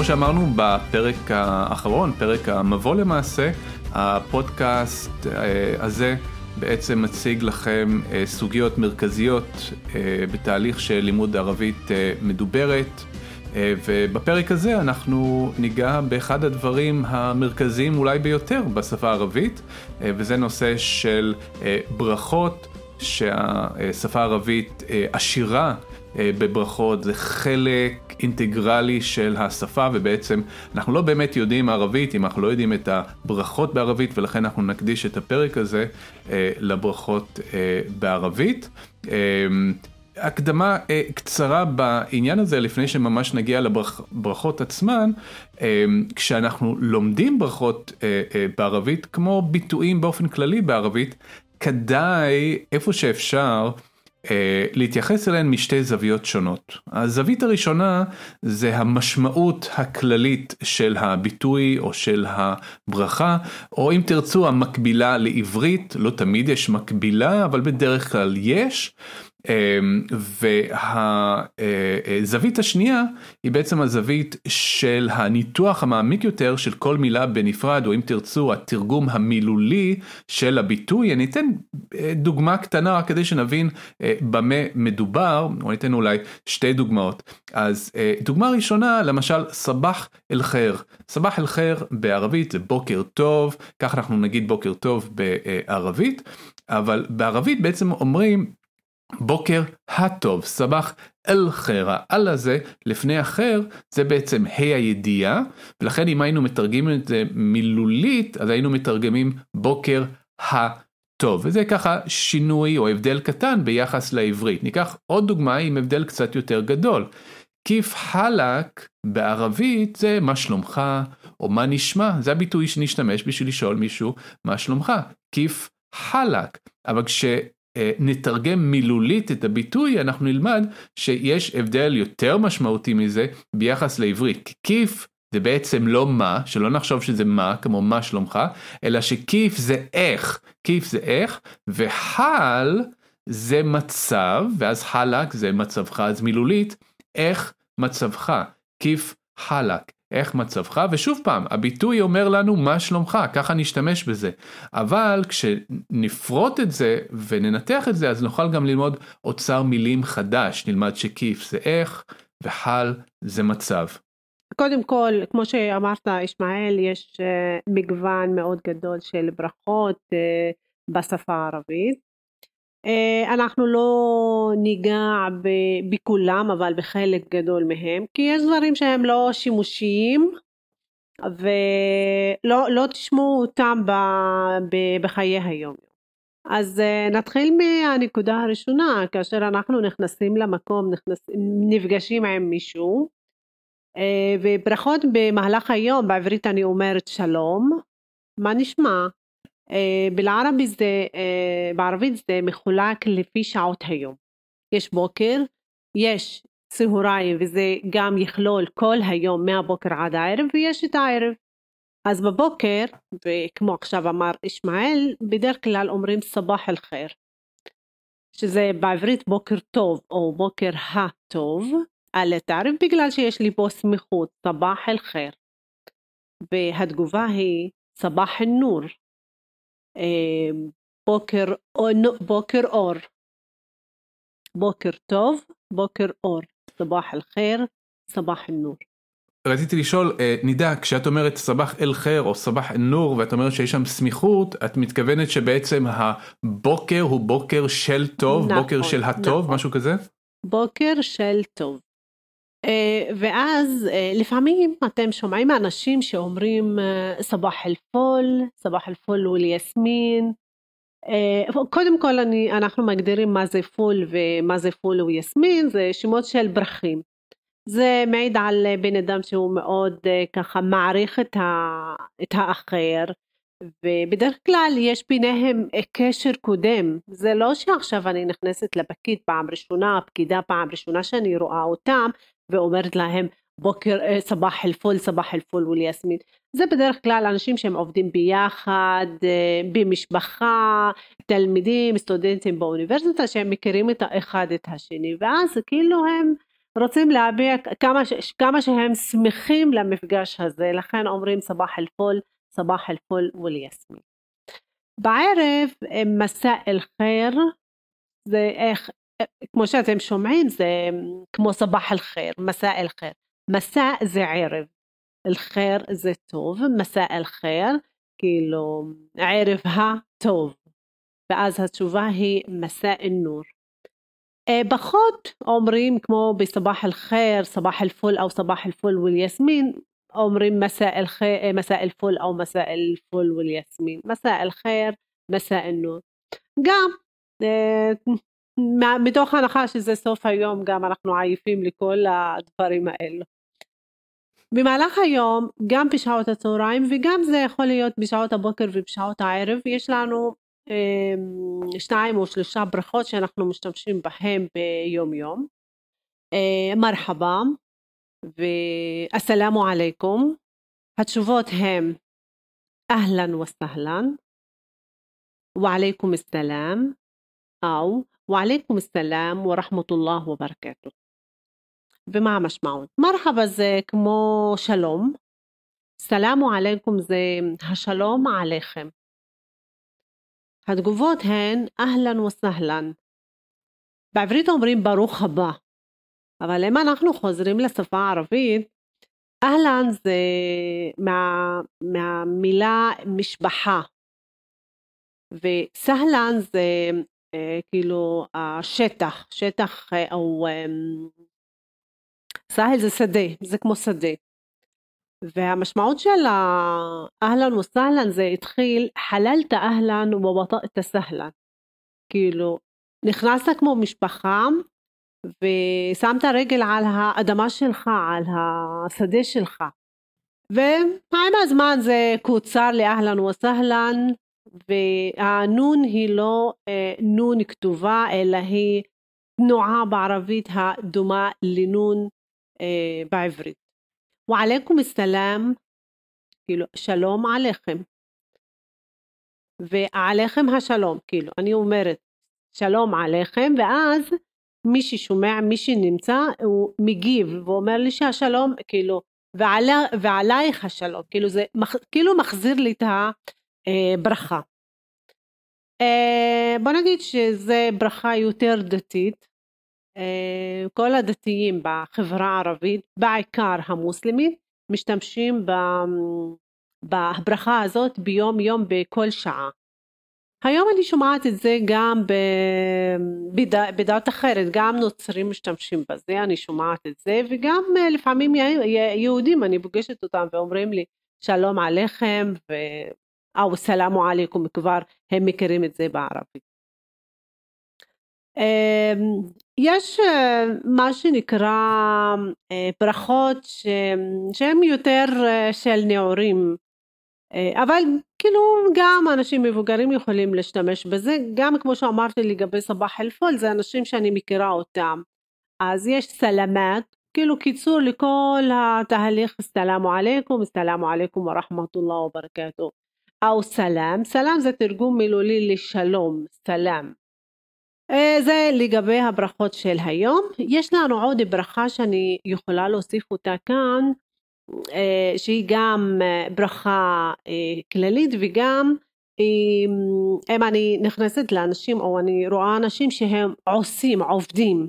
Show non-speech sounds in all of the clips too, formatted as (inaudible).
כמו שאמרנו בפרק האחרון, פרק המבוא למעשה, הפודקאסט אה, הזה בעצם מציג לכם אה, סוגיות מרכזיות אה, בתהליך של לימוד ערבית מדוברת. ובפרק הזה אנחנו ניגע באחד הדברים המרכזיים אולי ביותר בשפה הערבית, וזה נושא של ברכות, שהשפה הערבית עשירה בברכות, זה חלק אינטגרלי של השפה ובעצם אנחנו לא באמת יודעים ערבית אם אנחנו לא יודעים את הברכות בערבית ולכן אנחנו נקדיש את הפרק הזה אה, לברכות אה, בערבית. אה, הקדמה אה, קצרה בעניין הזה לפני שממש נגיע לברכות עצמן, אה, כשאנחנו לומדים ברכות אה, אה, בערבית כמו ביטויים באופן כללי בערבית, כדאי איפה שאפשר אה, להתייחס אליהן משתי זוויות שונות. הזווית הראשונה זה המשמעות הכללית של הביטוי או של הברכה, או אם תרצו המקבילה לעברית, לא תמיד יש מקבילה, אבל בדרך כלל יש. אמ, והזווית השנייה היא בעצם הזווית של הניתוח המעמיק יותר של כל מילה בנפרד או אם תרצו התרגום המילולי של הביטוי. אני אתן אה, דוגמה קטנה רק כדי שנבין אה, במה מדובר, או ניתן אולי שתי דוגמאות. אז אה, דוגמה ראשונה למשל סבח אל חיר. סבח אל חיר בערבית זה בוקר טוב, כך אנחנו נגיד בוקר טוב בערבית, אבל בערבית בעצם אומרים בוקר הטוב, סבח אל חיר, האל הזה לפני אחר זה בעצם ה' הידיעה, ולכן אם היינו מתרגמים את זה מילולית, אז היינו מתרגמים בוקר הטוב, וזה ככה שינוי או הבדל קטן ביחס לעברית. ניקח עוד דוגמה עם הבדל קצת יותר גדול. כיף חלק בערבית זה מה שלומך? או מה נשמע, זה הביטוי שנשתמש בשביל לשאול מישהו מה שלומך, כיף חלק, אבל כש... אה, נתרגם מילולית את הביטוי אנחנו נלמד שיש הבדל יותר משמעותי מזה ביחס לעברית. כיף זה בעצם לא מה, שלא נחשוב שזה מה, כמו מה שלומך, אלא שכיף זה איך, כיף זה איך, וחל זה מצב, ואז חלק זה מצבך, אז מילולית, איך מצבך, כיף חלק. איך מצבך, ושוב פעם, הביטוי אומר לנו מה שלומך, ככה נשתמש בזה. אבל כשנפרוט את זה וננתח את זה, אז נוכל גם ללמוד אוצר מילים חדש, נלמד שכיף זה איך, וחל זה מצב. קודם כל, כמו שאמרת, ישמעאל, יש uh, מגוון מאוד גדול של ברכות uh, בשפה הערבית. אה, אנחנו לא ניגע בכולם אבל בחלק גדול מהם כי יש דברים שהם לא שימושיים ולא לא תשמעו אותם ב, ב, בחיי היום. אז אה, נתחיל מהנקודה הראשונה כאשר אנחנו נכנסים למקום נכנס, נפגשים עם מישהו אה, וברכות במהלך היום בעברית אני אומרת שלום מה נשמע אה, בלערבי זה, אה, בערבית זה מחולק לפי שעות היום. יש בוקר, יש צהריים וזה גם יכלול כל היום מהבוקר עד הערב ויש את הערב. אז בבוקר, וכמו עכשיו אמר ישמעאל, בדרך כלל אומרים סבח אל חיר, שזה בעברית בוקר טוב או בוקר הטוב, על התערב בגלל שיש לי פה סמיכות, סבח אל חיר. והתגובה היא סבח אל נור, בוקר, בוקר אור. בוקר טוב, בוקר אור. סבח אל-חיר, סבח אל-נור. רציתי לשאול, אה, נידה, כשאת אומרת סבח אל חיר או סבח אל נור ואת אומרת שיש שם סמיכות, את מתכוונת שבעצם הבוקר הוא בוקר של טוב, נכון, בוקר של הטוב, נכון. משהו כזה? בוקר של טוב. אה, ואז אה, לפעמים אתם שומעים אנשים שאומרים אה, סבח אל-פול, صباح الفل والياسمين, קודם כל אני, אנחנו מגדירים מה זה فل ומה זה فل وياسمين, זה שמות של פרחים. זה מעיד על בן אדם שהוא מאוד ככה מעריך את, ה, את האחר, ובדרך כלל יש ביניהם קשר קודם. זה לא שעכשיו אני נכנסת לפקיד פעם ראשונה, פקידה פעם ראשונה שאני רואה אותם, ואומרת להם בוקר אה, صباح الفل, صباح الفل والياسمين. זה בדרך כלל אנשים שהם עובדים ביחד, אה, במשפחה, תלמידים, סטודנטים באוניברסיטה, שהם מכירים את האחד את השני, ואז כאילו הם רוצים להביע כמה, כמה שהם שמחים למפגש הזה, לכן אומרים صباح الفل, صباح الفل والياسمين. בערב אה, مساء الخير, זה איך, כמו שאתם שומעים זה כמו صباح الخير, مساء الخير. مساء זה ערב, الخير זה טוב, مساء الخير, כאילו ערב הטוב, ואז התשובה היא مساء النور. פחות אומרים כמו ב صباح الخير, صباح الفل או صباح الفل والياسمين, אומרים مساء الخير, مساء الفل או مساء الفل والياسمين, مساء الخير, מסע אל-נור. גם מתוך הנחה שזה סוף היום גם אנחנו עייפים לכל הדברים האלו. במהלך היום, גם בשעות הצהריים וגם זה יכול להיות בשעות הבוקר ובשעות הערב, יש לנו אה, שתיים או שלושה ברכות שאנחנו משתמשים בהן ביום יום. אה, מרחבה ואסלאמו עליכום. התשובות הן אהלן וסהלן, ועליכום אסלאם, או ועליכום אסלאם ורחמת אללה וברכתו. ומה המשמעות. מרחבה זה כמו שלום, סלאמו עליכום זה השלום עליכם. התגובות הן אהלן וסהלן. בעברית אומרים ברוך הבא, אבל אם אנחנו חוזרים לשפה הערבית, אהלן זה מה, מהמילה משפחה, וסהלן זה כאילו השטח, שטח אה, או אה, סהל זה שדה, זה כמו שדה. והמשמעות של אהלן וסהלן זה התחיל חללת אהלן ובטאת סהלן. כאילו, נכנסת כמו משפחה ושמת רגל על האדמה שלך, על השדה שלך. ועם הזמן זה קוצר לאהלן וסהלן והנון היא לא אה, נון כתובה אלא היא תנועה בערבית הדומה לנון אה, בעברית. ועליכום א-סלאם, כאילו שלום עליכם. ועליכם השלום, כאילו אני אומרת שלום עליכם ואז מי ששומע, מי שנמצא הוא מגיב ואומר לי שהשלום כאילו ועלי, ועלייך השלום, כאילו זה כאילו מחזיר לי את הברכה. אה, בוא נגיד שזה ברכה יותר דתית אה, כל הדתיים בחברה הערבית, בעיקר המוסלמית, משתמשים בברכה הזאת ביום יום בכל שעה. היום אני שומעת את זה גם בדת אחרת, גם נוצרים משתמשים בזה, אני שומעת את זה, וגם אה, לפעמים יהודים, אני פוגשת אותם ואומרים לי שלום עליכם, ו... עליכום, כבר הם מכירים את זה בערבית. אמ, יש אה, מה שנקרא אה, ברכות שהן יותר אה, של נעורים אבל כאילו גם אנשים מבוגרים יכולים להשתמש בזה. גם כמו שאמרתי לגבי סבח אל-פול זה אנשים שאני מכירה אותם. אז יש סלמת כאילו קיצור לכל התהליך סלאמו עליכום סלאמו עליכום ורחמתולlah וברכתו או סלאם סלאם זה תרגום מילולי לשלום סלאם אה, זה לגבי הברכות של היום. יש לנו עוד ברכה שאני יכולה להוסיף אותה כאן, אה, שהיא גם אה, ברכה כללית וגם אם אני נכנסת לאנשים או אני רואה אנשים שהם עושים, עובדים,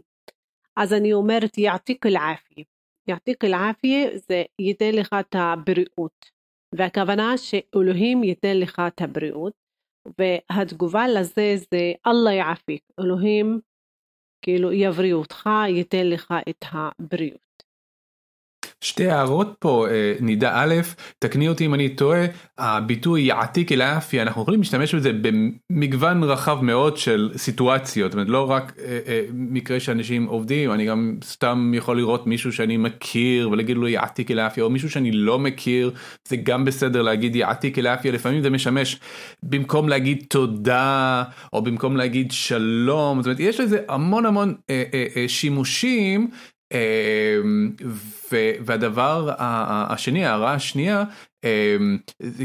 אז אני אומרת יעתיק אל-עפיה. יעתיק אל-עפיה זה ייתן לך את הבריאות. והכוונה שאלוהים ייתן לך את הבריאות. והתגובה לזה זה אללה יעפיק, אלוהים כאילו יבריא אותך, ייתן לך את הבריאות. שתי הערות פה אה, נידה א', תקני אותי אם אני טועה, הביטוי יעתיק אל האפי אנחנו יכולים להשתמש בזה במגוון רחב מאוד של סיטואציות, זאת אומרת לא רק אה, אה, מקרה שאנשים עובדים, אני גם סתם יכול לראות מישהו שאני מכיר ולהגיד לו יעתיק אל האפי, או מישהו שאני לא מכיר, זה גם בסדר להגיד יעתיק אל האפי, לפעמים זה משמש במקום להגיד תודה, או במקום להגיד שלום, זאת אומרת יש לזה המון המון אה, אה, אה, שימושים. אמ, והדבר השני, ההערה השנייה, אמ,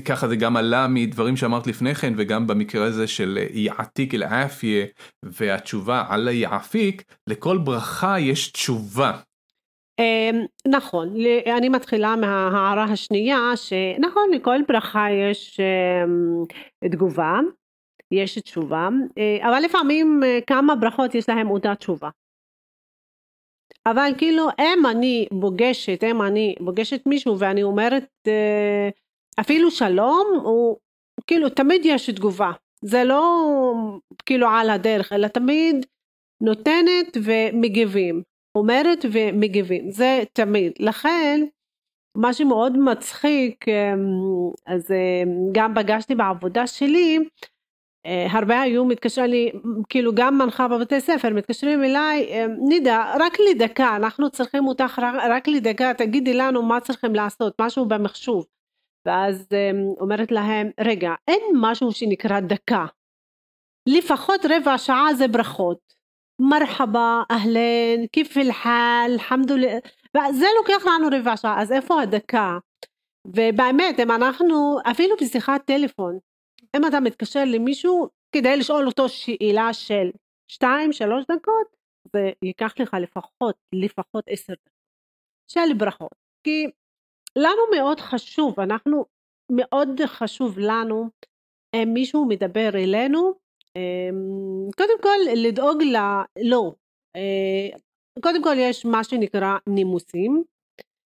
ככה זה גם עלה מדברים שאמרת לפני כן וגם במקרה הזה של יעתיק אל עפיה והתשובה על היעפיק, לכל ברכה יש תשובה. אמ, נכון, אני מתחילה מההערה השנייה שנכון לכל ברכה יש תגובה, יש תשובה, אה, אבל לפעמים אה, כמה ברכות יש להם אותה תשובה. אבל כאילו אם אני פוגשת, אם אני פוגשת מישהו ואני אומרת אה, אפילו שלום, הוא כאילו תמיד יש תגובה. זה לא כאילו על הדרך, אלא תמיד נותנת ומגיבים. אומרת ומגיבים. זה תמיד. לכן מה שמאוד מצחיק, אה, אז אה, גם פגשתי בעבודה שלי, הרבה היו מתקשרים לי, כאילו גם מנחה בבתי ספר, מתקשרים אליי, אה, נידה, רק לדקה, אנחנו צריכים אותך רק, רק לדקה, תגידי לנו מה צריכים לעשות, משהו במחשוב. ואז אה, אומרת להם, רגע, אין משהו שנקרא דקה. לפחות רבע שעה זה ברכות. מרחבה, אהלן, כיף אל-חאל, אלחמדולillah, וזה לוקח לנו רבע שעה, אז איפה הדקה? ובאמת, אם אנחנו, אפילו בשיחת טלפון, אם אתה מתקשר למישהו כדי לשאול אותו שאלה של 2-3 דקות, זה ייקח לך לפחות, לפחות 10 דקות של ברכות. כי לנו מאוד חשוב, אנחנו, מאוד חשוב לנו, אם מישהו מדבר אלינו, אמ, קודם כל לדאוג ל... לא. אה, קודם כל יש מה שנקרא נימוסים,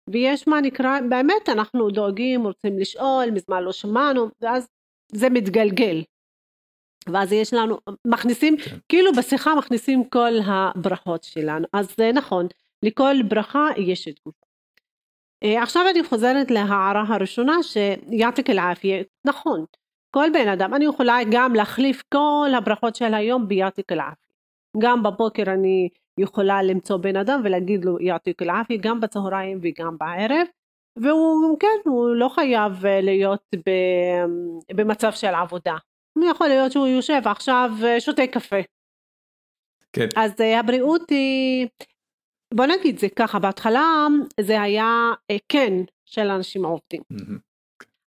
ויש מה נקרא, באמת אנחנו דואגים, רוצים לשאול, מזמן לא שמענו, ואז זה מתגלגל. ואז יש לנו, מכניסים, כן. כאילו בשיחה מכניסים כל הברכות שלנו. אז זה נכון, לכל ברכה יש תגובה. אה, עכשיו אני חוזרת להערה הראשונה שיעתיק אל-עפיה, נכון, כל בן אדם, אני יכולה גם להחליף כל הברכות של היום ביעתיק אל-עפיה. גם בבוקר אני יכולה למצוא בן אדם ולהגיד לו יעתיק אל-עפיה, גם בצהריים וגם בערב. והוא כן, הוא לא חייב אה, להיות במצב של עבודה. יכול להיות שהוא יושב עכשיו אה, שותה קפה. כן. אז אה, הבריאות היא, בוא נגיד זה ככה, בהתחלה זה היה כן של אנשים עובדים.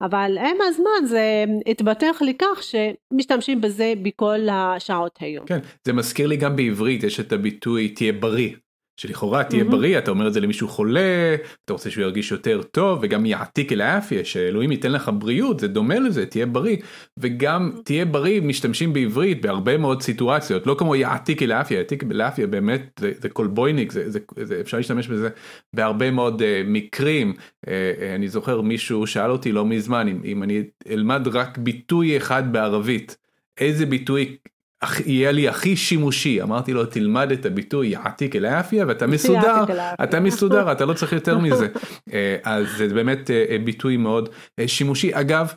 אבל עם הזמן זה התבטח לכך שמשתמשים בזה בכל השעות היום. כן, זה מזכיר לי גם בעברית, יש את הביטוי תהיה בריא. שלכאורה תהיה mm-hmm. בריא אתה אומר את זה למישהו חולה אתה רוצה שהוא ירגיש יותר טוב וגם יעתיק אל האפיה שאלוהים ייתן לך בריאות זה דומה לזה תהיה בריא וגם. תהיה בריא משתמשים בעברית בהרבה מאוד סיטואציות לא כמו יעתיק אל האפיה יעתיק אל האפיה באמת זה, זה קולבויניק זה, זה, זה אפשר להשתמש בזה בהרבה מאוד uh, מקרים uh, uh, אני זוכר מישהו שאל אותי לא מזמן אם, אם אני אלמד רק ביטוי אחד בערבית איזה ביטוי יהיה לי הכי שימושי. אמרתי לו תלמד את הביטוי יעתיק אל האפיה ואתה מסודר אתה מסודר אתה לא צריך יותר מזה. (laughs) אה, אז זה באמת אה, אה, ביטוי מאוד שימושי. אגב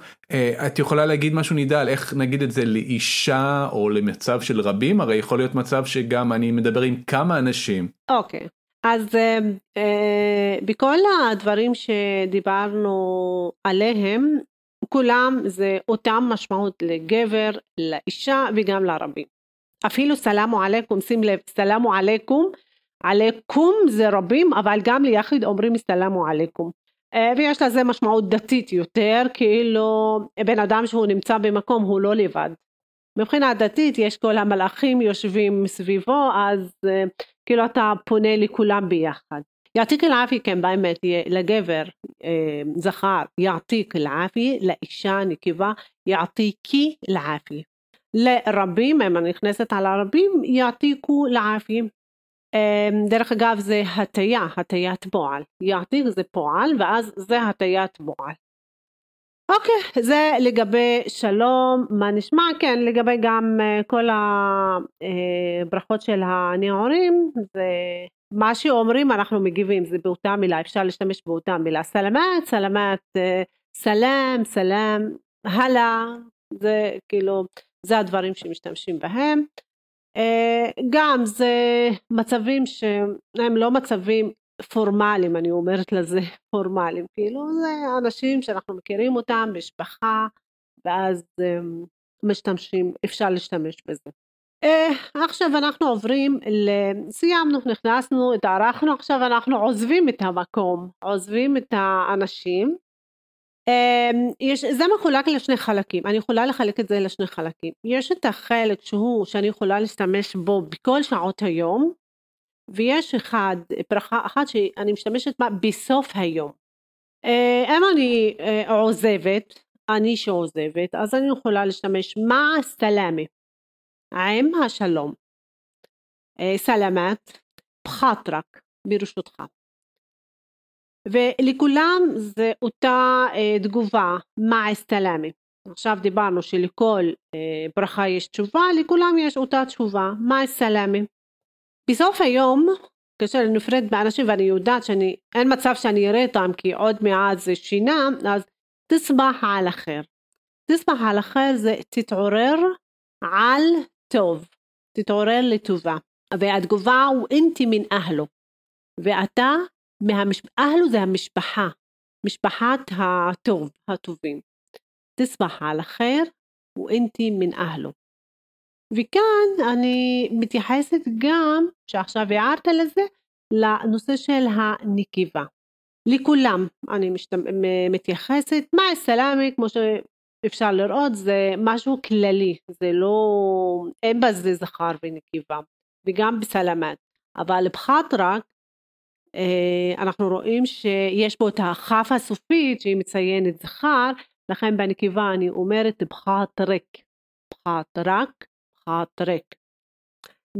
את יכולה להגיד משהו נידע על איך נגיד את זה לאישה או למצב של רבים? הרי יכול להיות מצב שגם אני מדבר עם כמה אנשים. אוקיי. okay. אז בכל הדברים שדיברנו עליהם כולם זה אותם משמעות לגבר, לאישה וגם לרבים. אפילו סלאמו עליכום, שים לב, סלאמו עליכום, עליכום זה רבים, אבל גם ליחיד אומרים סלאמו עליכום. אה, ויש לזה משמעות דתית יותר, כאילו בן אדם שהוא נמצא במקום הוא לא לבד. מבחינה דתית יש כל המלאכים יושבים סביבו, אז אה, כאילו אתה פונה לכולם ביחד. יעתיק אל-עפי כן באמת לגבר אה, זכר יעתיק אל-עפי, לאישה נקבה יעתיקי אל-עפי. לרבים, אם אני נכנסת על הרבים, יעתיקו אל-עפי. אה, דרך אגב זה הטיה, הטיית פועל. יעתיק זה פועל ואז זה הטיית פועל. אוקיי, זה לגבי שלום, מה נשמע? כן, לגבי גם uh, כל הברכות של הנעורים, זה מה שאומרים אנחנו מגיבים, זה באותה מילה, אפשר להשתמש באותה מילה. סלמת, סלמת, סלאם, סלאם, הלאה, זה כאילו, זה הדברים שמשתמשים בהם. גם זה מצבים שהם לא מצבים פורמליים, אני אומרת לזה (laughs) פורמליים, כאילו זה אנשים שאנחנו מכירים אותם, משפחה, ואז משתמשים, אפשר להשתמש בזה. Uh, עכשיו אנחנו עוברים, סיימנו, נכנסנו, התארחנו, עכשיו אנחנו עוזבים את המקום, עוזבים את האנשים. Uh, יש, זה מחולק לשני חלקים, אני יכולה לחלק את זה לשני חלקים. יש את החלק שהוא, שאני יכולה להשתמש בו בכל שעות היום, ויש אחד, ברכה אחת שאני משתמשת בה בסוף היום. Uh, אם אני uh, עוזבת, אני שעוזבת, אז אני יכולה להשתמש מה סלאמה. עם השלום. סלמת, בחטרק, ברשותך. ולכולם זה אותה תגובה, מה סלאמה. עכשיו דיברנו שלכל ברכה יש תשובה, לכולם יש אותה תשובה, מה סלאמה. בסוף היום, כאשר אני נפרדת באנשים ואני יודעת שאין מצב שאני אראה אותם כי עוד מעט זה שינה, אז תסבח על אחר. תסבח על אחר זה תתעורר על טוב, תתעורר לטובה. והתגובה הוא אינתי מן אהלו. ואתה, מהמש... אהלו זה המשפחה, משפחת הטוב, הטובים. תסבח על אחר ואינתי מן אהלו. וכאן אני מתייחסת גם, שעכשיו הערת לזה, לנושא של הנקבה. לכולם אני משת... מתייחסת, מה סלאמי, כמו אפשר לראות זה משהו כללי, זה לא, אין בזה זכר ונקבה, וגם בסלמת, אבל בחטרק אה, אנחנו רואים שיש בו את הכף הסופית שהיא מציינת זכר, לכן בנקבה אני אומרת בחטרק, בחטרק, בחטרק.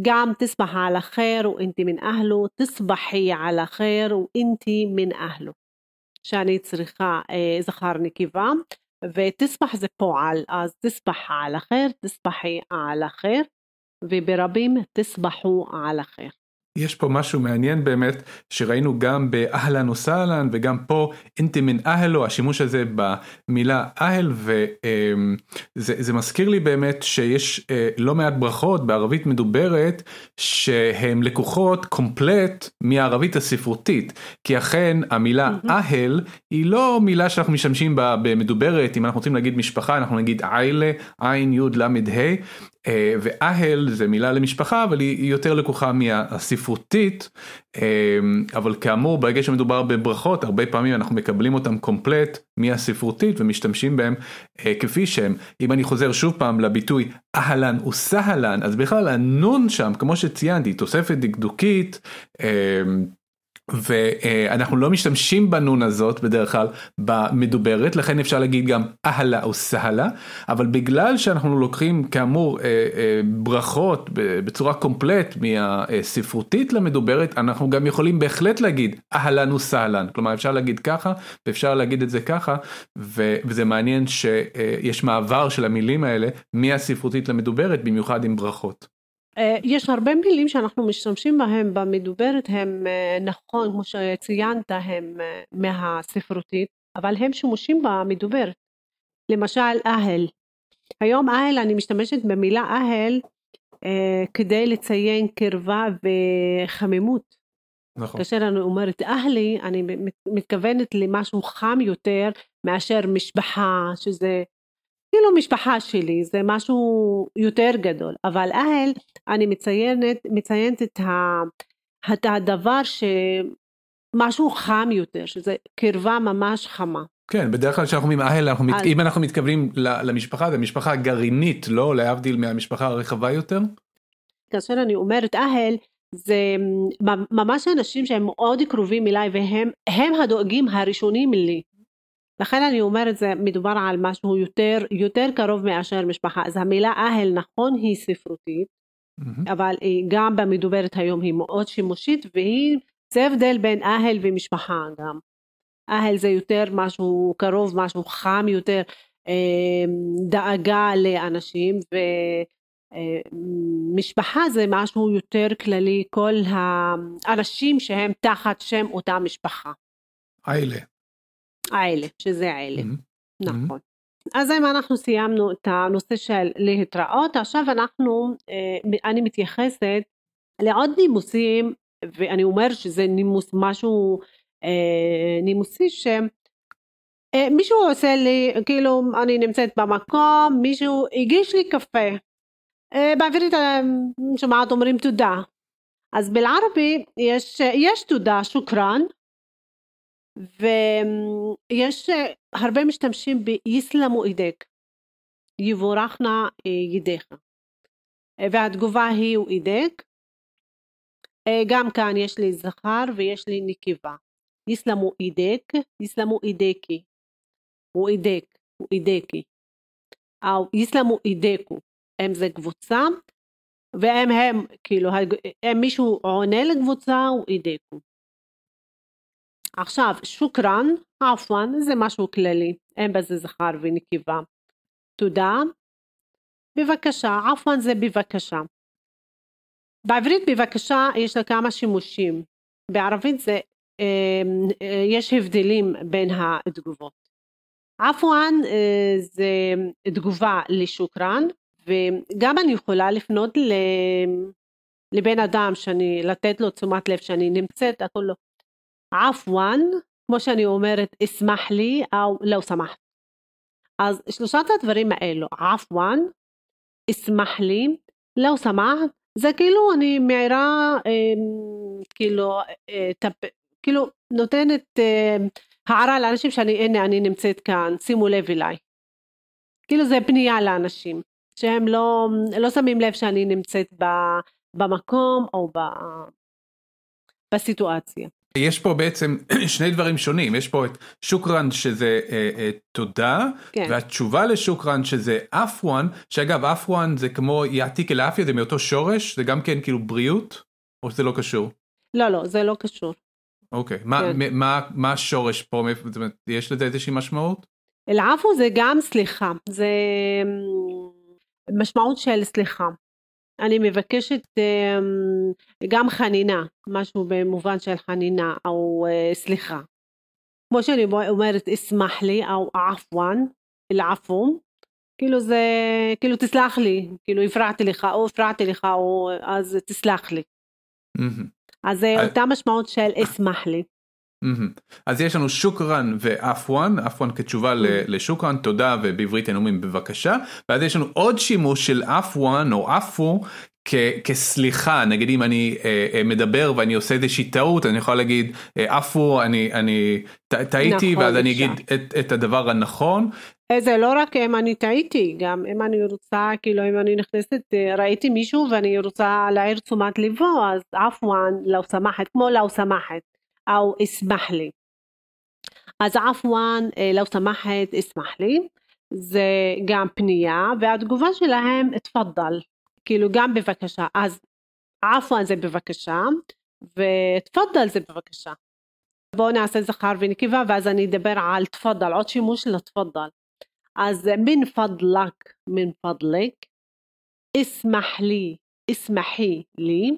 גם תסבח על אחר ואינתי מן אהלו, תסבחי על אחר ואינתי מן אהלו. שאני צריכה אה, זכר נקבה. ותסבח זה פועל, אז תסבח על אחר, תסבחי על אחר, וברבים תסבחו על אחר. יש פה משהו מעניין באמת שראינו גם באהלן וסהלן וגם פה אינטי מן אהלו השימוש הזה במילה אהל וזה מזכיר לי באמת שיש אה, לא מעט ברכות בערבית מדוברת שהן לקוחות קומפלט מהערבית הספרותית. כי אכן המילה אהל היא לא מילה שאנחנו משתמשים בה במדוברת אם אנחנו רוצים להגיד משפחה אנחנו נגיד איילה עין יוד למד ה' אה, ואהל זה מילה למשפחה אבל היא יותר לקוחה מהספרותית אה, אבל כאמור ברגע שמדובר בברכות הרבה פעמים אנחנו מקבלים אותם קומפלט מהספרותית ומשתמשים בהם אה, כפי שהם אם אני חוזר שוב פעם לביטוי אהלן וסהלן אז בכלל הנון שם כמו שציינתי תוספת דקדוקית. ואנחנו לא משתמשים בנון הזאת בדרך כלל במדוברת לכן אפשר להגיד גם אהלה או סהלה אבל בגלל שאנחנו לוקחים כאמור אה, אה, ברכות בצורה קומפלט מהספרותית למדוברת אנחנו גם יכולים בהחלט להגיד אהלן וסהלן כלומר אפשר להגיד ככה ואפשר להגיד את זה ככה וזה מעניין שיש מעבר של המילים האלה מהספרותית למדוברת במיוחד עם ברכות. אה, יש הרבה מילים שאנחנו משתמשים בהם במדוברת הם אה, נכון כמו שציינת הם אה, מהספרותית אבל הם שימושים במדוברת. למשל אהל. היום אהל אני משתמשת במילה אהל כדי לציין קרבה וחמימות. נכון. כאשר אני אומרת אהלי אני מתכוונת למשהו חם יותר מאשר משפחה שזה כאילו משפחה שלי זה משהו יותר גדול אבל אהל אני מציינת מציינת את, ה, את הדבר שמשהו חם יותר שזה קרבה ממש חמה. כן בדרך כלל כשאנחנו אומרים אהל אנחנו אז... אם אנחנו מתכוונים למשפחה זה משפחה גרעינית לא להבדיל מהמשפחה הרחבה יותר. כאשר אני אומרת אהל זה ממש אנשים שהם מאוד קרובים אליי והם הדואגים הראשונים לי לכן אני אומרת זה מדובר על משהו יותר יותר קרוב מאשר משפחה אז המילה אהל נכון היא ספרותית mm-hmm. אבל גם במדוברת היום היא מאוד שימושית והיא זה הבדל בין אהל ומשפחה גם אהל זה יותר משהו קרוב משהו חם יותר אמ, דאגה לאנשים משפחה זה משהו יותר כללי, כל האנשים שהם תחת שם אותה משפחה. האלה. האלה, שזה האלה, mm-hmm. נכון. אז אם אנחנו סיימנו את הנושא של להתראות, עכשיו אנחנו, אה, אני מתייחסת לעוד נימוסים, ואני אומר שזה נימוס משהו אה, נימוסי ש... אה, מישהו עושה לי, כאילו אני נמצאת במקום, מישהו הגיש לי קפה. בעברית שומעת אומרים תודה. אז בלערבי יש, יש תודה, שוכרן, ויש הרבה משתמשים ביסלמו אידק, יבורכנה ידיך, והתגובה היא הוא אידק, גם כאן יש לי זכר ויש לי נקבה, יסלמו אידק, יסלמו אידקי, הוא אידק, הוא אידקי, יסלמו אידקו, הם זה קבוצה, והם הם, כאילו, הם מישהו עונה לקבוצה, הוא אידקו. עכשיו, שוקרן, עפואן, זה משהו כללי, אין בזה זכר ונקבה. תודה, בבקשה, עפואן זה בבקשה. בעברית בבקשה יש לה כמה שימושים, בערבית זה, אמ, אה, יש הבדלים בין התגובות. עפואן אה, זה תגובה לשוקרן, וגם אני יכולה לפנות לבן אדם שאני, לתת לו תשומת לב שאני נמצאת, הכל לא. עפואן, כמו שאני אומרת, אסמח לי, או לא סמחת. אז שלושת הדברים האלו, עפואן, אסמח לי, לא סמחת, זה כאילו אני מעירה, אה, כאילו, אה, טפ, כאילו נותנת אה, הערה לאנשים שאני, הנה אני נמצאת כאן, שימו לב אליי. כאילו זה פנייה לאנשים, שהם לא, לא שמים לב שאני נמצאת ב, במקום או ב, בסיטואציה. יש פה בעצם (clears throat) שני דברים שונים, יש פה את שוקרן שזה אה, אה, תודה, כן. והתשובה לשוקרן שזה אפואן, שאגב אפואן זה כמו יעתיק אל אפיה, זה מאותו שורש, זה גם כן כאילו בריאות, או שזה לא קשור? לא, לא, זה לא קשור. אוקיי, מה, כן. מה, מה השורש פה, אומרת, יש לזה איזושהי משמעות? אל-עפו זה גם סליחה, זה משמעות של סליחה. אני מבקשת אמ, גם חנינה, משהו במובן של חנינה או אה, סליחה. כמו שאני אומרת אסמח לי או עפואן, אל-עפו, כאילו זה, כאילו תסלח לי, כאילו הפרעתי לך או הפרעתי לך או אז תסלח לי. אז זה אותה משמעות של אסמח לי. אז יש לנו שוקרן ואפואן, אפואן כתשובה לשוקרן, תודה ובעברית היינו אומרים בבקשה, ואז יש לנו עוד שימוש של אפואן או אפו כסליחה, נגיד אם אני אה, אה, מדבר ואני עושה איזושהי טעות, אני יכול להגיד אה, אפו, אני, אני טעיתי, נכון, ואז אני אגיד את, הדבר הנכון. זה לא רק אם אני טעיתי, גם אם אני רוצה, כאילו אם אני נכנסת, ראיתי מישהו ואני רוצה להעיר תשומת ליבו, אז אפואן, לא סמחת, כמו לא סמחת. أو اسمح لي אז עפואן, לא סמחת, אסמח לי, זה גם פנייה, והתגובה שלהם, תפדל, כאילו גם בבקשה, אז עפואן זה בבקשה, ותפדל זה בבקשה. בואו נעשה זכר ונקבה, ואז אני אדבר על תפדל, עוד שימוש לתפדל. אז מן פדלק, מן פדלק, اسمح לי, اسمحي לי,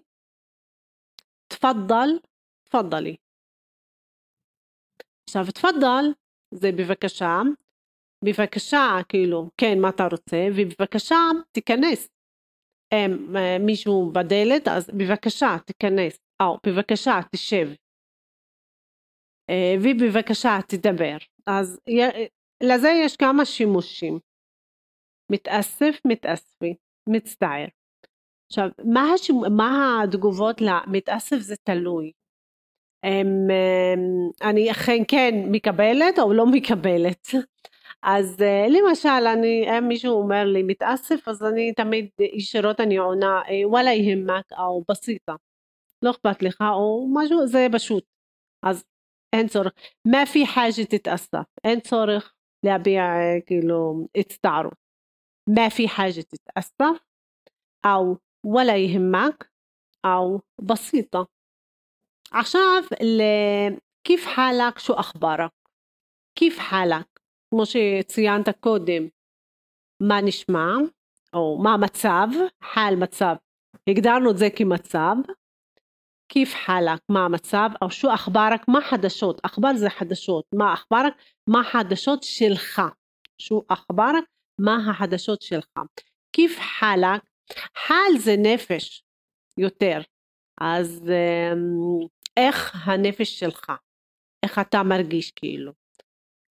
תפדל, תפדלי. עכשיו תפדל זה בבקשה, בבקשה כאילו כן מה אתה רוצה ובבקשה תיכנס. הם, מישהו בדלת אז בבקשה תיכנס. או בבקשה תשב. אה, ובבקשה תדבר. אז לזה יש כמה שימושים. מתאסף מתאספי מצטער. עכשיו מה, השימ... מה התגובות למתאסף זה תלוי הם, אני אכן כן מקבלת או לא מקבלת. אז למשל, אני, אם מישהו אומר לי מתאסף, אז אני תמיד ישירות אני עונה וואלה יהמק או בסיטה. לא אכפת לך או משהו, זה פשוט. אז אין צורך. מה פי חאג'ה תתאסף? אין צורך להביע כאילו הצטערות. מה פי חאג'ה תתאסף? או וואלה יהמק או בסיטה. עכשיו, כיף חלק שו אכברק? כיף חלק? כמו שציינת קודם, מה נשמע? או מה המצב, חל מצב, הגדרנו את זה כמצב, כיף חלק, מה המצב, או שו אכברק, מה חדשות, אכבר זה חדשות, מה אכברק, מה חדשות שלך, שו אכברק, מה החדשות שלך, כיף חלק, חל זה נפש יותר, אז אמ, איך הנפש שלך, איך אתה מרגיש כאילו.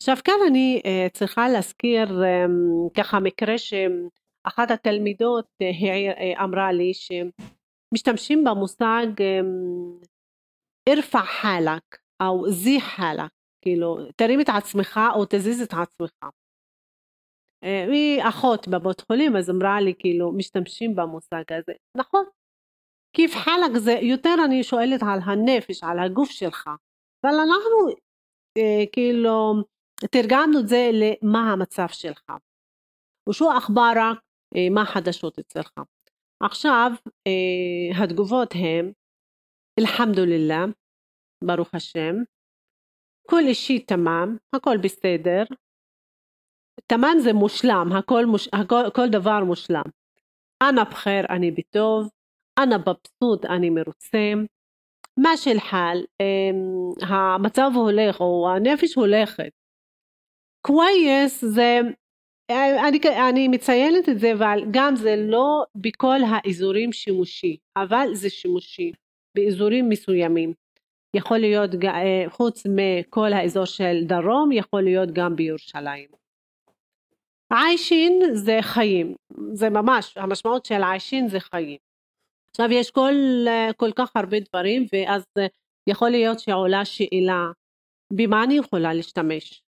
עכשיו כאן אני uh, צריכה להזכיר um, ככה מקרה שאחת התלמידות uh, אמרה לי שמשתמשים במושג um, ארפע חלק או זי חלק, כאילו תרים את עצמך או תזיז את עצמך. היא אחות בבית חולים אז אמרה לי כאילו משתמשים במושג הזה נכון כיף חלק זה יותר אני שואלת על הנפש על הגוף שלך אבל אנחנו אה, כאילו תרגמנו את זה למה המצב שלך ושו אחברק אה, מה החדשות אצלך עכשיו אה, התגובות הן אלחמדוללה ברוך השם כל אישי תמם הכל בסדר תמם זה מושלם הכל, מוש, הכל כל דבר מושלם אנא בחר אני בטוב אנא מבסוט אני מרוצה. מה של חל? המצב הולך או הנפש הולכת. קווייס זה אני, אני מציינת את זה אבל גם זה לא בכל האזורים שימושי אבל זה שימושי באזורים מסוימים. יכול להיות אה, חוץ מכל האזור של דרום יכול להיות גם בירושלים. עיישין זה חיים זה ממש המשמעות של עיישין זה חיים עכשיו יש כל, כל כך הרבה דברים ואז יכול להיות שעולה שאלה במה אני יכולה להשתמש?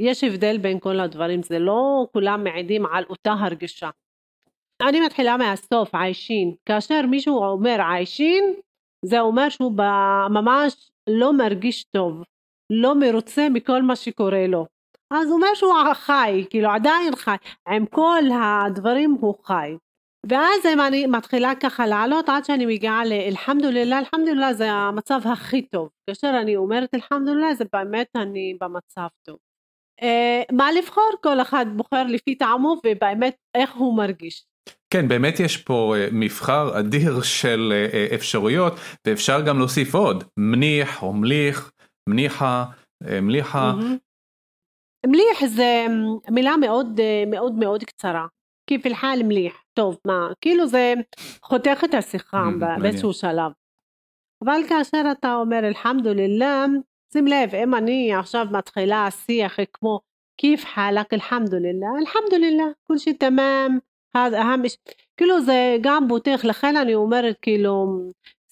יש הבדל בין כל הדברים זה לא כולם מעידים על אותה הרגשה. אני מתחילה מהסוף עיישין. כאשר מישהו אומר עיישין זה אומר שהוא ממש לא מרגיש טוב לא מרוצה מכל מה שקורה לו. אז הוא אומר שהוא חי כאילו עדיין חי. עם כל הדברים הוא חי ואז אני מתחילה ככה לעלות עד שאני מגיעה לאלחמדוללה, אלחמדוללה זה המצב הכי טוב. כאשר אני אומרת אלחמדוללה זה באמת אני במצב טוב. אה, מה לבחור? כל אחד בוחר לפי טעמו ובאמת איך הוא מרגיש. כן באמת יש פה אה, מבחר אדיר של אה, אפשרויות ואפשר גם להוסיף עוד מניח או מליך, מניחה, מליחה. מליח זה מילה מאוד מאוד מאוד קצרה. כיף אל-חאל מליח. טוב מה כאילו זה חותך את השיחה mm, באיזשהו שלב. אבל כאשר אתה אומר אלחמדוללה שים לב אם אני עכשיו מתחילה שיח כמו כיף חלק אלחמדוללה אלחמדוללה כל שי תמם כאילו זה גם בוטח. לכן אני אומרת כאילו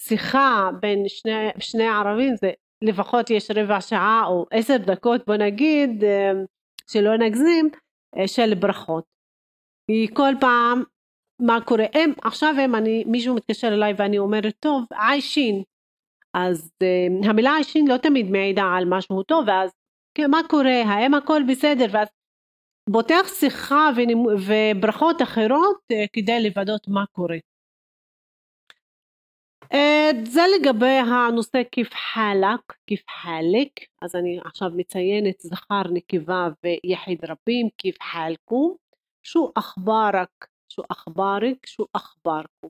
שיחה בין שני, שני ערבים זה לפחות יש רבע שעה או עשר דקות בוא נגיד אה, שלא נגזים אה, של ברכות. כי כל פעם מה קורה? הם עכשיו הם אני מישהו מתקשר אליי ואני אומרת טוב עיישין אז uh, המילה עיישין לא תמיד מעידה על משהו טוב ואז כן, מה קורה? האם הכל בסדר? ואז פותח שיחה וברכות אחרות uh, כדי לוודאות מה קורה. Uh, זה לגבי הנושא כיף חלק, כיף חלק, אז אני עכשיו מציינת זכר נקבה ויחיד רבים, כיף חלקו, שו אחברק شو أخبارك شو أخباركم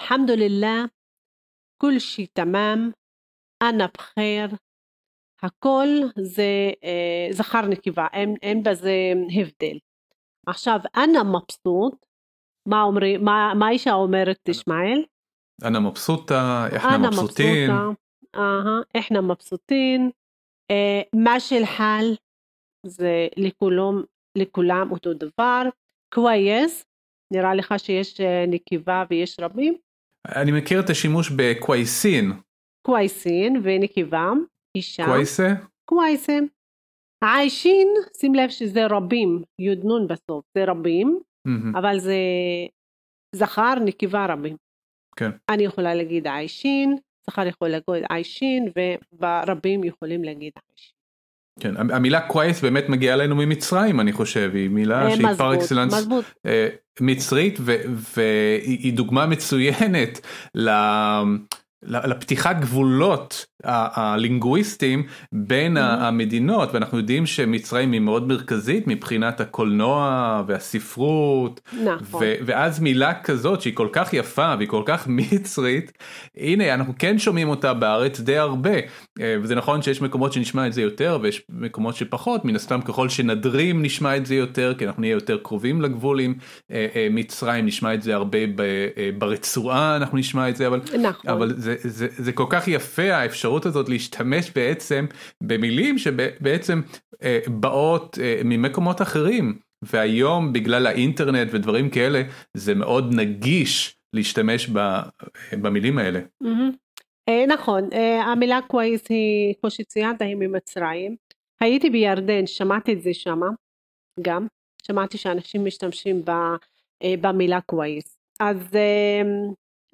الحمد لله كل شي تمام أنا بخير הכל זה אה, זכר נקבה, אין, אין בזה הבדל. עכשיו, אנא מבסוט, מה אומרים, מה, מה אישה אומרת תשמעאל? אנא מבסוטה, איחנה מבסוטין. אהה, איחנה מבסוטין. אה, מה של חל זה לכולם, לכולם אותו דבר. קווייס, נראה לך שיש אה, נקבה ויש רבים? אני מכיר את השימוש בקווייסין. קווייסין ונקבה, אישה. קווייסה? קווייסה. עיישין, שים לב שזה רבים, יודנון בסוף, זה רבים, mm-hmm. אבל זה זכר, נקבה רבים. כן. אני יכולה להגיד עיישין, זכר יכול להגיד עיישין, ורבים יכולים להגיד עיישין. כן, המילה קווייס באמת מגיעה אלינו ממצרים אני חושב, היא מילה אה, שהיא פר אקסלנס אה, מצרית והיא דוגמה מצוינת לפתיחת גבולות הלינגוויסטיים בין mm-hmm. המדינות ואנחנו יודעים שמצרים היא מאוד מרכזית מבחינת הקולנוע והספרות נכון. ואז מילה כזאת שהיא כל כך יפה והיא כל כך מצרית הנה אנחנו כן שומעים אותה בארץ די הרבה אה, וזה נכון שיש מקומות שנשמע את זה יותר ויש מקומות שפחות מן הסתם ככל שנדרים נשמע את זה יותר כי אנחנו נהיה יותר קרובים לגבול עם אה, אה, מצרים נשמע את זה הרבה ברצועה אנחנו נשמע את זה אבל, נכון. אבל זה, זה, זה כל כך יפה האפשרות הזאת להשתמש בעצם במילים שבעצם אה, באות אה, ממקומות אחרים. והיום בגלל האינטרנט ודברים כאלה זה מאוד נגיש להשתמש ב, במילים האלה. Mm-hmm. נכון. המילה קווייס היא כמו שציינת היא ממצרים. הייתי בירדן שמעתי את זה שמה גם. שמעתי שאנשים משתמשים במילה קווייס אז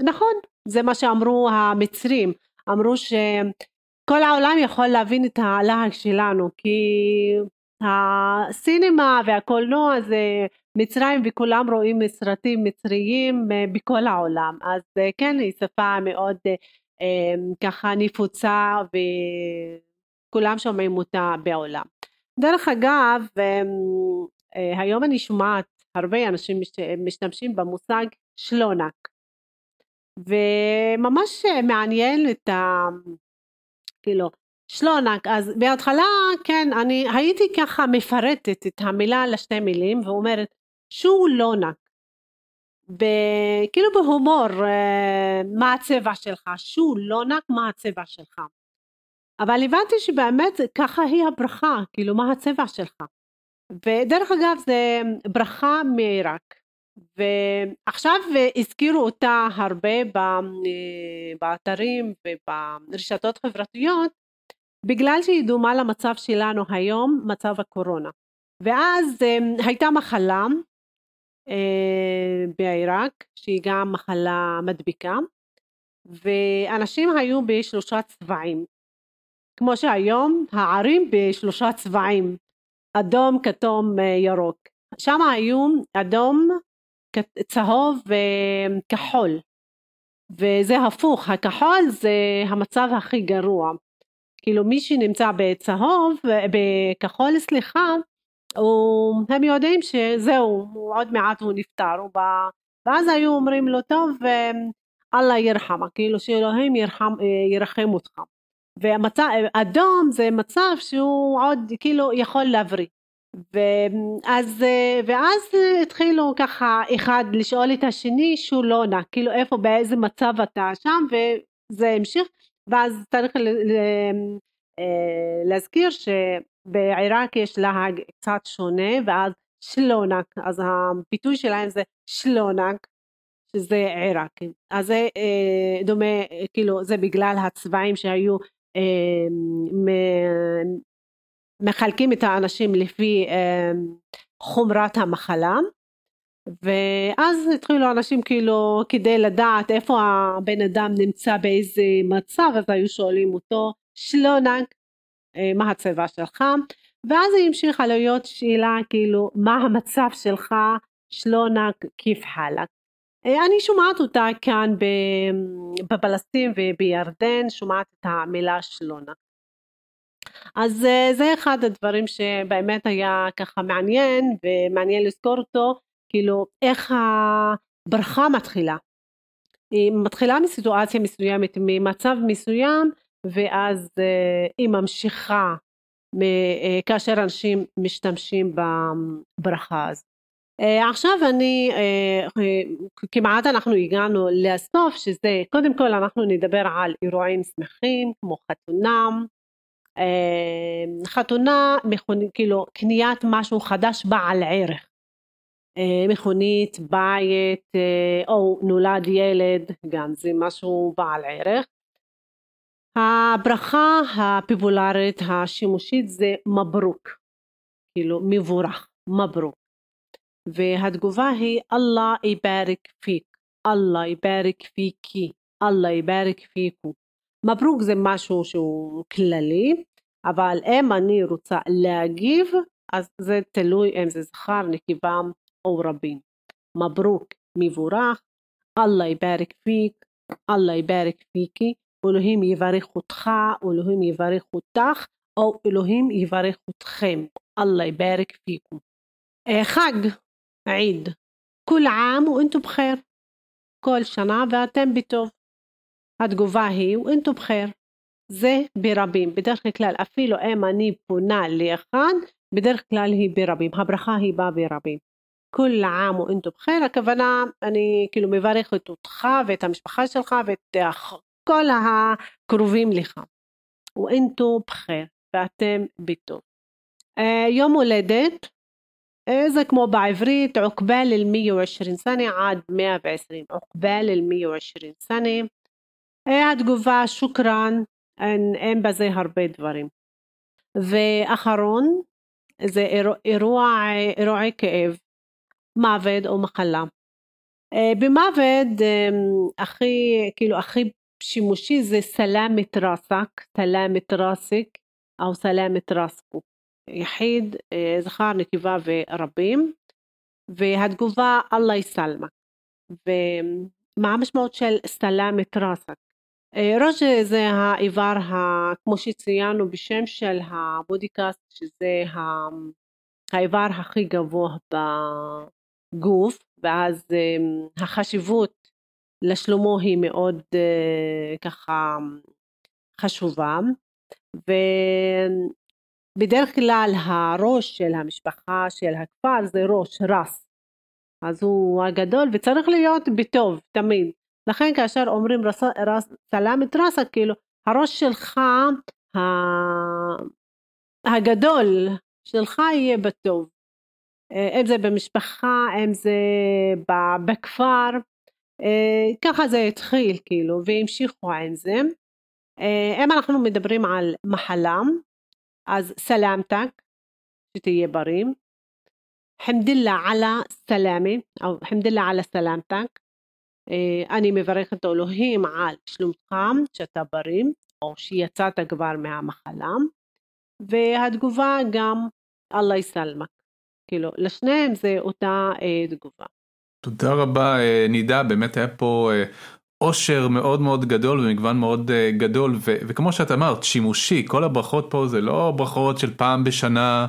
נכון זה מה שאמרו המצרים. אמרו שכל העולם יכול להבין את הלהג שלנו כי הסינמה והקולנוע זה מצרים וכולם רואים סרטים מצריים אה, בכל העולם. אז אה, כן היא שפה מאוד אה, ככה נפוצה וכולם שומעים אותה בעולם. דרך אגב היום אני שומעת הרבה אנשים משתמשים במושג שלונק וממש מעניין את ה... כאילו שלונק אז בהתחלה כן אני הייתי ככה מפרטת את המילה לשתי מילים ואומרת שו לונק וכאילו בהומור אה, מה הצבע שלך? שו לונק מה הצבע שלך? אבל הבנתי שבאמת ככה היא הברכה כאילו מה הצבע שלך? ודרך אגב זה ברכה מעיראק ועכשיו הזכירו אותה הרבה באתרים וברשתות חברתיות בגלל שהיא דומה למצב שלנו היום, מצב הקורונה. ואז אמ, הייתה מחלה אה, בעיראק שהיא גם מחלה מדביקה ואנשים היו בשלושה צבעים כמו שהיום הערים בשלושה צבעים אדום, כתום, אה, ירוק שם היו אדום, צהוב וכחול. וזה הפוך הכחול זה המצב הכי גרוע. כאילו מי שנמצא בצהוב בכחול סליחה הוא, הם יודעים שזהו עוד מעט הוא נפטר. הוא בא, ואז היו אומרים לו טוב אללה ירחמה. כאילו שאלוהים ירחם, ירחם אותך. ואדום זה מצב שהוא עוד כאילו יכול להבריא ואז, ואז התחילו ככה אחד לשאול את השני שהוא לא עונה, כאילו איפה באיזה מצב אתה שם וזה המשיך ואז צריך אה, להזכיר שבעיראק יש להג קצת שונה ואז שלונק אז הביטוי שלהם זה שלונק שזה עיראק. אז זה אה, דומה כאילו זה בגלל הצבעים שהיו אה, מחלקים את האנשים לפי אה, חומרת המחלה ואז התחילו אנשים כאילו כדי לדעת איפה הבן אדם נמצא באיזה מצב אז היו שואלים אותו שלונק אה, מה הצבע שלך? ואז היא המשיכה להיות שאלה כאילו מה המצב שלך שלונק כיף חלק אה, אני שומעת אותה כאן בפלסטין ובירדן שומעת את המילה שלונק אז אה, זה אחד הדברים שבאמת היה ככה מעניין ומעניין לזכור אותו כאילו איך הברכה מתחילה היא מתחילה מסיטואציה מסוימת ממצב מסוים ואז אה, היא ממשיכה אה, כאשר אנשים משתמשים בברכה הזאת. עכשיו אני, כמעט אנחנו הגענו לסוף שזה קודם כל אנחנו נדבר על אירועים שמחים כמו חתונם, אה, חתונה, מכונית, כאילו קניית משהו חדש בעל ערך, אה, מכונית, בית אה, או נולד ילד, גם זה משהו בעל ערך. הברכה הפופולרית השימושית זה מברוק, כאילו מבורך, מברוק. והתגובה היא אללה יבארק פיק, אללה יבארק פיקי, אללה יבארק פיקו. מברוק זה משהו שהוא כללי, אבל אם אני רוצה להגיב, אז זה תלוי אם זה זכר, נקבה או רבים. מברוק, מבורך, אללה יבארק פיק, אללה יברך פיקי, אלוהים יברך אותך, אלוהים יברך אותך, או אלוהים יברך אתכם, אללה יברך פיקום. חג, עיד, כול עאם ואנתו בחיר. כל שנה ואתם בטוב. התגובה היא ואנתו בחיר. זה ברבים, בדרך כלל אפילו אם אני פונה לאחד, בדרך כלל היא ברבים, הברכה היא באה ברבים. כל עאם ואנתו בחיר, הכוונה אני כאילו מברכת אותך ואת המשפחה שלך ואת כל הקרובים לך. ואנתו בחיר, ואתם בטוב. יום הולדת זה כמו בעברית عقبال ال 120 سنة עד 120 عقبال ال 120 سنة התגובה שוכרן אין, אין בזה הרבה דברים ואחרון זה אירוע, אירועי כאב מוות או מחלה במוות הכי כאילו הכי שימושי זה סלמת ראסק סלמת ראסק או סלמת ראסקו יחיד, אה, זכר, נקבה ורבים, והתגובה אללה יסלמה. ומה המשמעות של סלמת ראסק? אה, ראש זה האיבר, כמו שציינו בשם של הבודיקאסט, שזה האיבר הכי גבוה בגוף, ואז אה, החשיבות לשלומו היא מאוד ככה חשובה. בדרך כלל הראש של המשפחה של הכפר זה ראש, רס. אז הוא הגדול וצריך להיות בטוב תמיד. לכן כאשר אומרים רס, רס, סלם את רסה, כאילו הראש שלך ה... הגדול שלך יהיה בטוב. אה, אם זה במשפחה, אם זה בכפר, אה, ככה זה התחיל כאילו והמשיכו עם זה. אה, אם אנחנו מדברים על מחלם אז סלמתק, שתהיה בריא. חמדילה עלה סלאמה, או חמדילה עלה סלמתק. אני מברכת אלוהים על שלומך, שאתה בריא, או שיצאת כבר מהמחלה. והתגובה גם אללה יסלמק. כאילו, לשניהם זה אותה אה, תגובה. תודה רבה אה, נידה, באמת היה פה אה, עושר מאוד מאוד גדול ומגוון מאוד uh, גדול ו- וכמו שאת אמרת שימושי כל הברכות פה זה לא ברכות של פעם בשנה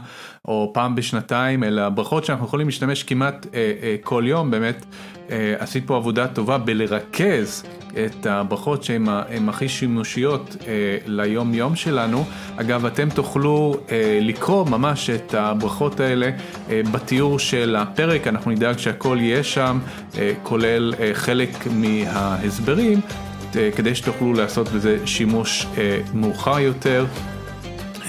או פעם בשנתיים אלא ברכות שאנחנו יכולים להשתמש כמעט uh, uh, כל יום באמת uh, עשית פה עבודה טובה בלרכז את הברכות שהן הכי שימושיות uh, ליום יום שלנו. אגב אתם תוכלו uh, לקרוא ממש את הברכות האלה uh, בתיאור של הפרק. אנחנו נדאג שהכל יהיה שם uh, כולל uh, חלק מההסברים uh, כדי שתוכלו לעשות בזה שימוש uh, מאוחר יותר. Uh,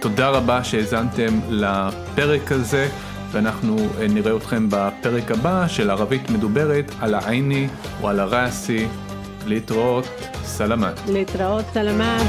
תודה רבה שהאזנתם לפרק הזה, ואנחנו אה, נראה אתכם בפרק הבא של ערבית מדוברת על העיני או על הראסי. להתראות, סלמת. להתראות, סלמת.